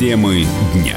Темы дня.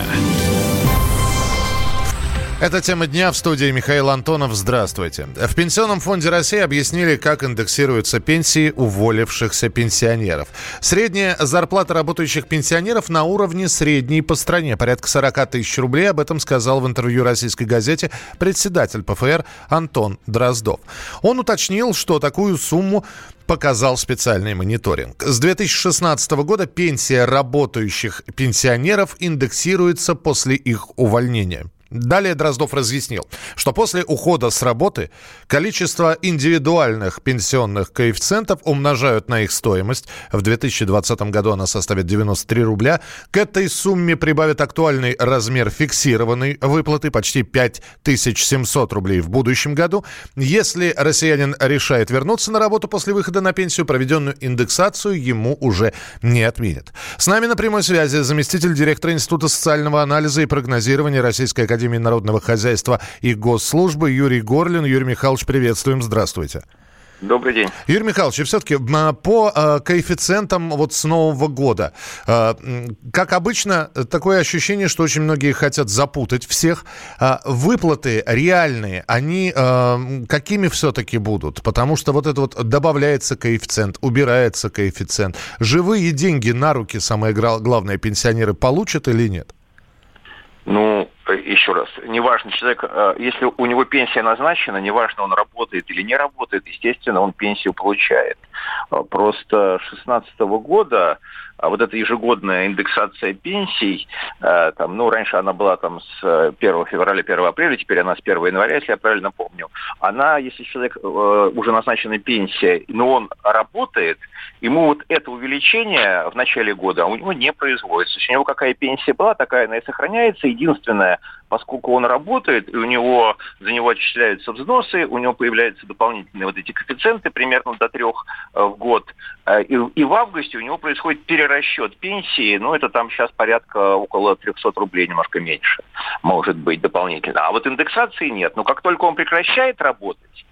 Это тема дня в студии Михаил Антонов. Здравствуйте. В Пенсионном фонде России объяснили, как индексируются пенсии уволившихся пенсионеров. Средняя зарплата работающих пенсионеров на уровне средней по стране. Порядка 40 тысяч рублей. Об этом сказал в интервью российской газете председатель ПФР Антон Дроздов. Он уточнил, что такую сумму показал специальный мониторинг. С 2016 года пенсия работающих пенсионеров индексируется после их увольнения. Далее Дроздов разъяснил, что после ухода с работы количество индивидуальных пенсионных коэффициентов умножают на их стоимость. В 2020 году она составит 93 рубля. К этой сумме прибавят актуальный размер фиксированной выплаты почти 5700 рублей в будущем году. Если россиянин решает вернуться на работу после выхода на пенсию, проведенную индексацию ему уже не отменят. С нами на прямой связи заместитель директора Института социального анализа и прогнозирования Российской Академии Академии народного хозяйства и госслужбы Юрий Горлин. Юрий Михайлович, приветствуем. Здравствуйте. Добрый день. Юрий Михайлович, все-таки по э, коэффициентам вот с Нового года, э, как обычно, такое ощущение, что очень многие хотят запутать всех. Э, выплаты реальные, они какими все-таки будут? Потому что вот это вот добавляется коэффициент, убирается коэффициент. Живые деньги на руки, самое главное, пенсионеры получат или нет? Ну, еще раз, неважно, человек, э, если у него пенсия назначена, неважно, он работает или не работает, естественно, он пенсию получает. Э, просто 2016 года а вот эта ежегодная индексация пенсий, э, там, ну, раньше она была там с 1 февраля, 1 апреля, теперь она с 1 января, если я правильно помню. Она, если человек уже назначена пенсия, но он работает, ему вот это увеличение в начале года у него не производится. У него какая пенсия была, такая она и сохраняется. Единственное, поскольку он работает, и у него за него отчисляются взносы, у него появляются дополнительные вот эти коэффициенты примерно до трех э, в год. Э, и, и в августе у него происходит перерасчет пенсии, ну это там сейчас порядка около 300 рублей, немножко меньше, может быть, дополнительно. А вот индексации нет. Но как только он прекращает работать,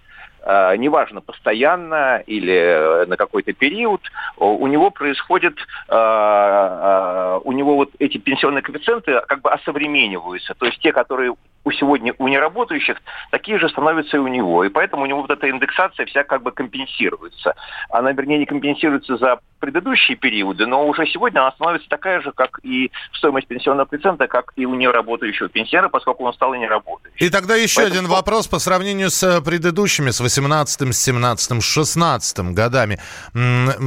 неважно, постоянно или э, на какой-то период, у него происходит, э, у него вот эти пенсионные коэффициенты как бы осовремениваются. То есть те, которые у сегодня у неработающих, такие же становятся и у него. И поэтому у него вот эта индексация вся как бы компенсируется. Она, вернее, не компенсируется за предыдущие периоды, но уже сегодня она становится такая же, как и стоимость пенсионного процента, как и у неработающего пенсионера, поскольку он стал и не работающим. И тогда еще Поэтому... один вопрос по сравнению с э, предыдущими, с 18 с 17 с 16 годами.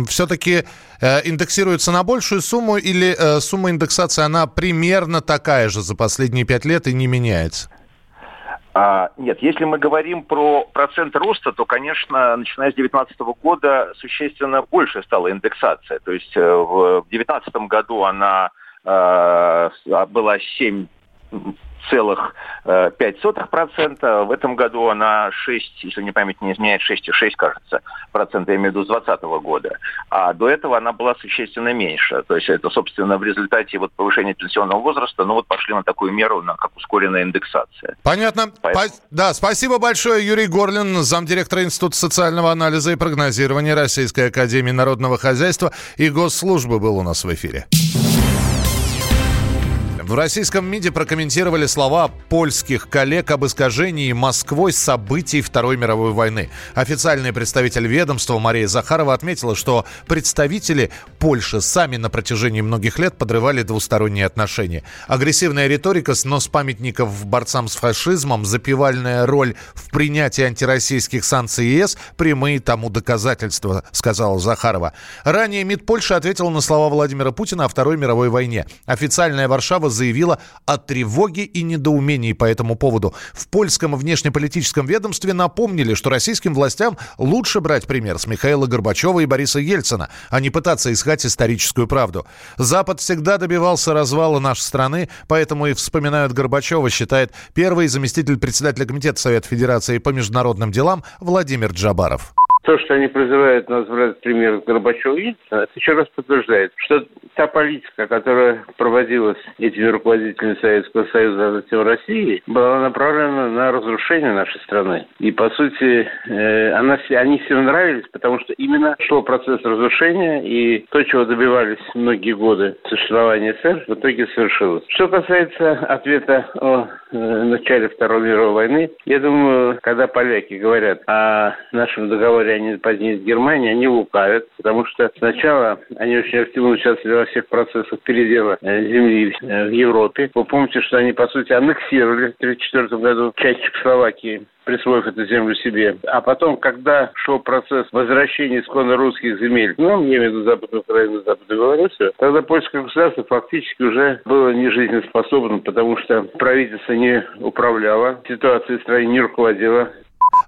Все-таки э, индексируется на большую сумму или э, сумма индексации, она примерно такая же за последние пять лет и не меняется? А, нет, если мы говорим про процент роста, то, конечно, начиная с 2019 года существенно больше стала индексация. То есть э, в 2019 году она э, была 7 целых э. В этом году она 6, если не память не изменяет, 6,6, кажется, процента, я имею в виду, с 2020 года. А до этого она была существенно меньше. То есть это, собственно, в результате вот повышения пенсионного возраста, ну вот пошли на такую меру, на как ускоренная индексация. Понятно. Поэтому... По... Да, спасибо большое, Юрий Горлин, замдиректора Института социального анализа и прогнозирования Российской Академии Народного Хозяйства и Госслужбы был у нас в эфире. В российском МИДе прокомментировали слова польских коллег об искажении Москвой событий Второй мировой войны. Официальный представитель ведомства Мария Захарова отметила, что представители Польши сами на протяжении многих лет подрывали двусторонние отношения. Агрессивная риторика, снос памятников борцам с фашизмом, запивальная роль в принятии антироссийских санкций ЕС – прямые тому доказательства, сказала Захарова. Ранее МИД Польши ответил на слова Владимира Путина о Второй мировой войне. Официальная Варшава заявила о тревоге и недоумении по этому поводу. В польском внешнеполитическом ведомстве напомнили, что российским властям лучше брать пример с Михаила Горбачева и Бориса Ельцина, а не пытаться искать историческую правду. Запад всегда добивался развала нашей страны, поэтому и вспоминают Горбачева, считает первый заместитель председателя Комитета Совета Федерации по международным делам Владимир Джабаров. То, что они призывают нас брать пример Горбачева и это еще раз подтверждает, что та политика, которая проводилась этими руководителями Советского Союза, а затем России, была направлена на разрушение нашей страны. И, по сути, э, она, они всем нравились, потому что именно шел процесс разрушения, и то, чего добивались многие годы существования СССР, в итоге совершилось. Что касается ответа о э, начале Второй мировой войны, я думаю, когда поляки говорят о нашем договоре о непозднее с Германией, они лукавят, потому что сначала они очень активно участвовали во всех процессах передела э, земли э, в Европе. Вы помните, что они, по сути, аннексировали в 1934 году часть Чехословакии присвоив эту землю себе. А потом, когда шел процесс возвращения исконно русских земель, ну, я имею в виду Западную Украину, Западную Белоруссию, тогда польское государство фактически уже было не жизнеспособным, потому что правительство не управляло, ситуация в стране не руководила,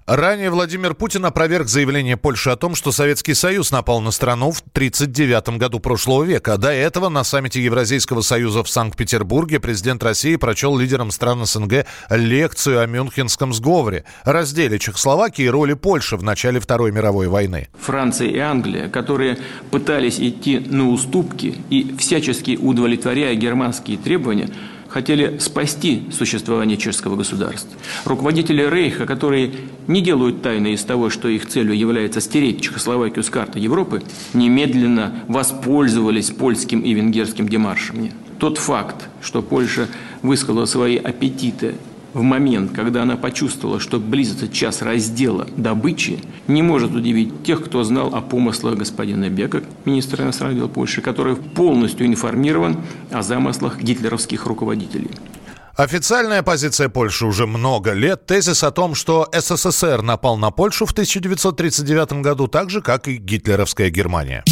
Ранее Владимир Путин опроверг заявление Польши о том, что Советский Союз напал на страну в 1939 году прошлого века. До этого на саммите Евразийского Союза в Санкт-Петербурге президент России прочел лидерам стран СНГ лекцию о Мюнхенском сговоре, разделе Чехословакии и роли Польши в начале Второй мировой войны. Франция и Англия, которые пытались идти на уступки и всячески удовлетворяя германские требования, хотели спасти существование чешского государства. Руководители Рейха, которые не делают тайны из того, что их целью является стереть Чехословакию с карты Европы, немедленно воспользовались польским и венгерским демаршами. Тот факт, что Польша высказала свои аппетиты в момент, когда она почувствовала, что близится час раздела добычи, не может удивить тех, кто знал о помыслах господина Бека, министра иностранных дел Польши, который полностью информирован о замыслах гитлеровских руководителей. Официальная позиция Польши уже много лет. Тезис о том, что СССР напал на Польшу в 1939 году, так же, как и гитлеровская Германия.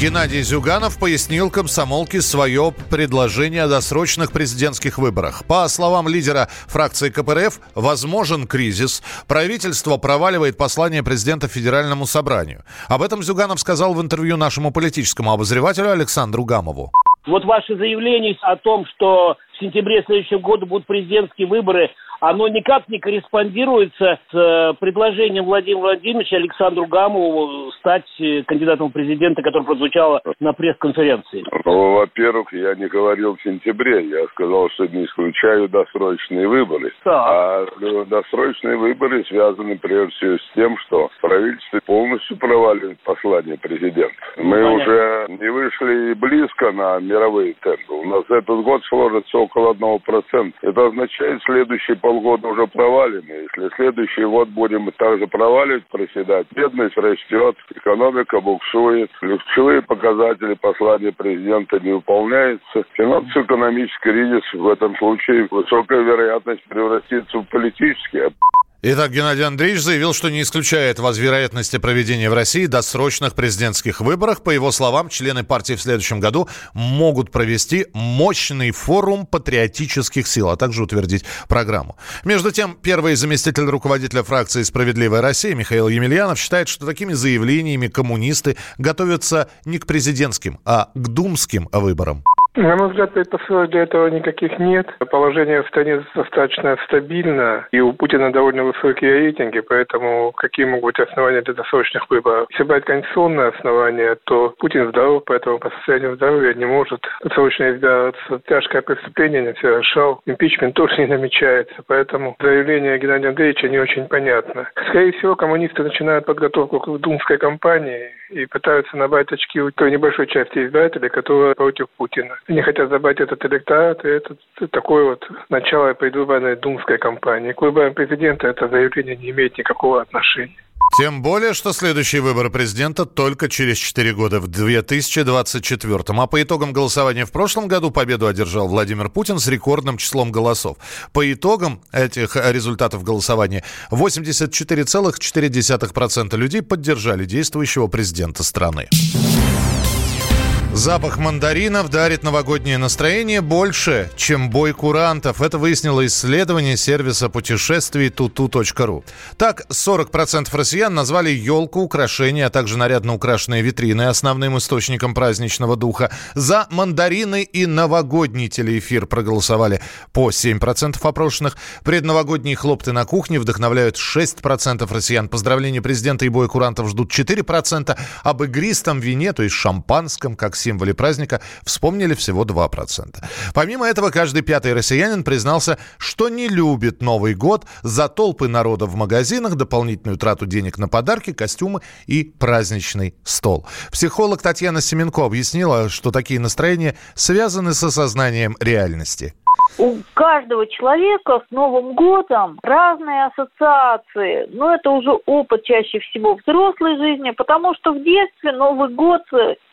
Геннадий Зюганов пояснил комсомолке свое предложение о досрочных президентских выборах. По словам лидера фракции КПРФ, возможен кризис. Правительство проваливает послание президента Федеральному собранию. Об этом Зюганов сказал в интервью нашему политическому обозревателю Александру Гамову. Вот ваше заявление о том, что в сентябре следующего года будут президентские выборы, оно никак не корреспондируется с э, предложением Владимира Владимировича Александру Гамову стать э, кандидатом в президента, которое прозвучало на пресс-конференции? Ну, во-первых, я не говорил в сентябре. Я сказал, что не исключаю досрочные выборы. Так. А э, досрочные выборы связаны прежде всего с тем, что правительство полностью проваливает послание президента. Мы Понятно. уже не вышли и близко на мировые темпы. У нас этот год сложится около 1%. Это означает следующий полгода уже провалены. Если следующий год будем также проваливать, проседать, бедность растет, экономика буксует, ключевые показатели послания президента не выполняются. Финансово-экономический кризис в этом случае высокая вероятность превратится в политический. Итак, Геннадий Андреевич заявил, что не исключает возвероятности проведения в России досрочных президентских выборов. По его словам, члены партии в следующем году могут провести мощный форум патриотических сил, а также утвердить программу. Между тем, первый заместитель руководителя фракции «Справедливая Россия» Михаил Емельянов считает, что такими заявлениями коммунисты готовятся не к президентским, а к думским выборам. На мой взгляд, предпосылок для этого никаких нет. Положение в стране достаточно стабильно, и у Путина довольно высокие рейтинги, поэтому какие могут быть основания для досрочных выборов? Если брать конституционное основание, то Путин здоров, поэтому по состоянию здоровья не может досрочно избираться. Тяжкое преступление не совершал, импичмент тоже не намечается, поэтому заявление Геннадия Андреевича не очень понятно. Скорее всего, коммунисты начинают подготовку к думской кампании и пытаются набрать очки у той небольшой части избирателей, которые против Путина. Они хотят забрать этот электорат, и это такое вот начало предвыборной думской кампании. К выборам президента это заявление не имеет никакого отношения. Тем более, что следующие выборы президента только через 4 года, в 2024. А по итогам голосования в прошлом году победу одержал Владимир Путин с рекордным числом голосов. По итогам этих результатов голосования 84,4% людей поддержали действующего президента страны. Запах мандаринов дарит новогоднее настроение больше, чем бой курантов. Это выяснило исследование сервиса путешествий tutu.ru. Так, 40% россиян назвали елку, украшения, а также нарядно украшенные витрины основным источником праздничного духа. За мандарины и новогодний телеэфир проголосовали по 7% опрошенных. Предновогодние хлопты на кухне вдохновляют 6% россиян. Поздравления президента и бой курантов ждут 4%. Об игристом вине, то есть шампанском, как символе праздника вспомнили всего 2%. Помимо этого, каждый пятый россиянин признался, что не любит Новый год за толпы народа в магазинах, дополнительную трату денег на подарки, костюмы и праздничный стол. Психолог Татьяна Семенко объяснила, что такие настроения связаны с осознанием реальности у каждого человека с Новым годом разные ассоциации. Но это уже опыт чаще всего взрослой жизни, потому что в детстве Новый год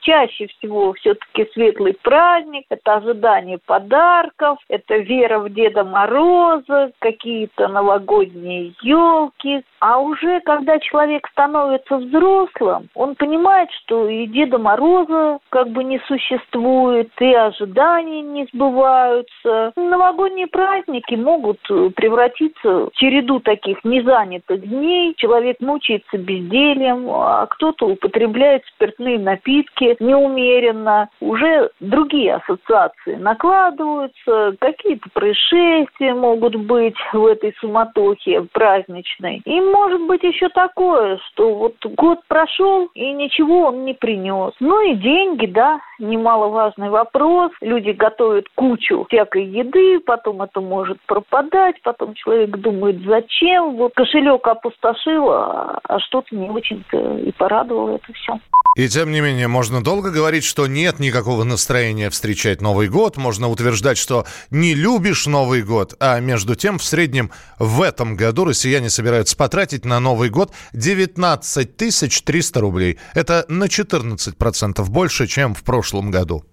чаще всего все-таки светлый праздник, это ожидание подарков, это вера в Деда Мороза, какие-то новогодние елки. А уже когда человек становится взрослым, он понимает, что и Деда Мороза как бы не существует, и ожидания не сбываются. Новогодние праздники могут превратиться в череду таких незанятых дней. Человек мучается бездельем, а кто-то употребляет спиртные напитки, неумеренно, уже другие ассоциации накладываются, какие-то происшествия могут быть в этой суматохе праздничной. И может быть еще такое, что вот год прошел и ничего он не принес. Ну и деньги, да, немаловажный вопрос. Люди готовят кучу всякой еды, потом это может пропадать, потом человек думает, зачем, вот кошелек опустошил, а, а что-то не очень-то и порадовало это все. И тем не менее, можно долго говорить, что нет никакого настроения встречать Новый год. Можно утверждать, что не любишь Новый год. А между тем, в среднем в этом году россияне собираются потратить на Новый год 19 300 рублей. Это на 14% больше, чем в прошлом году.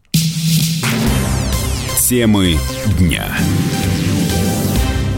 Темы дня.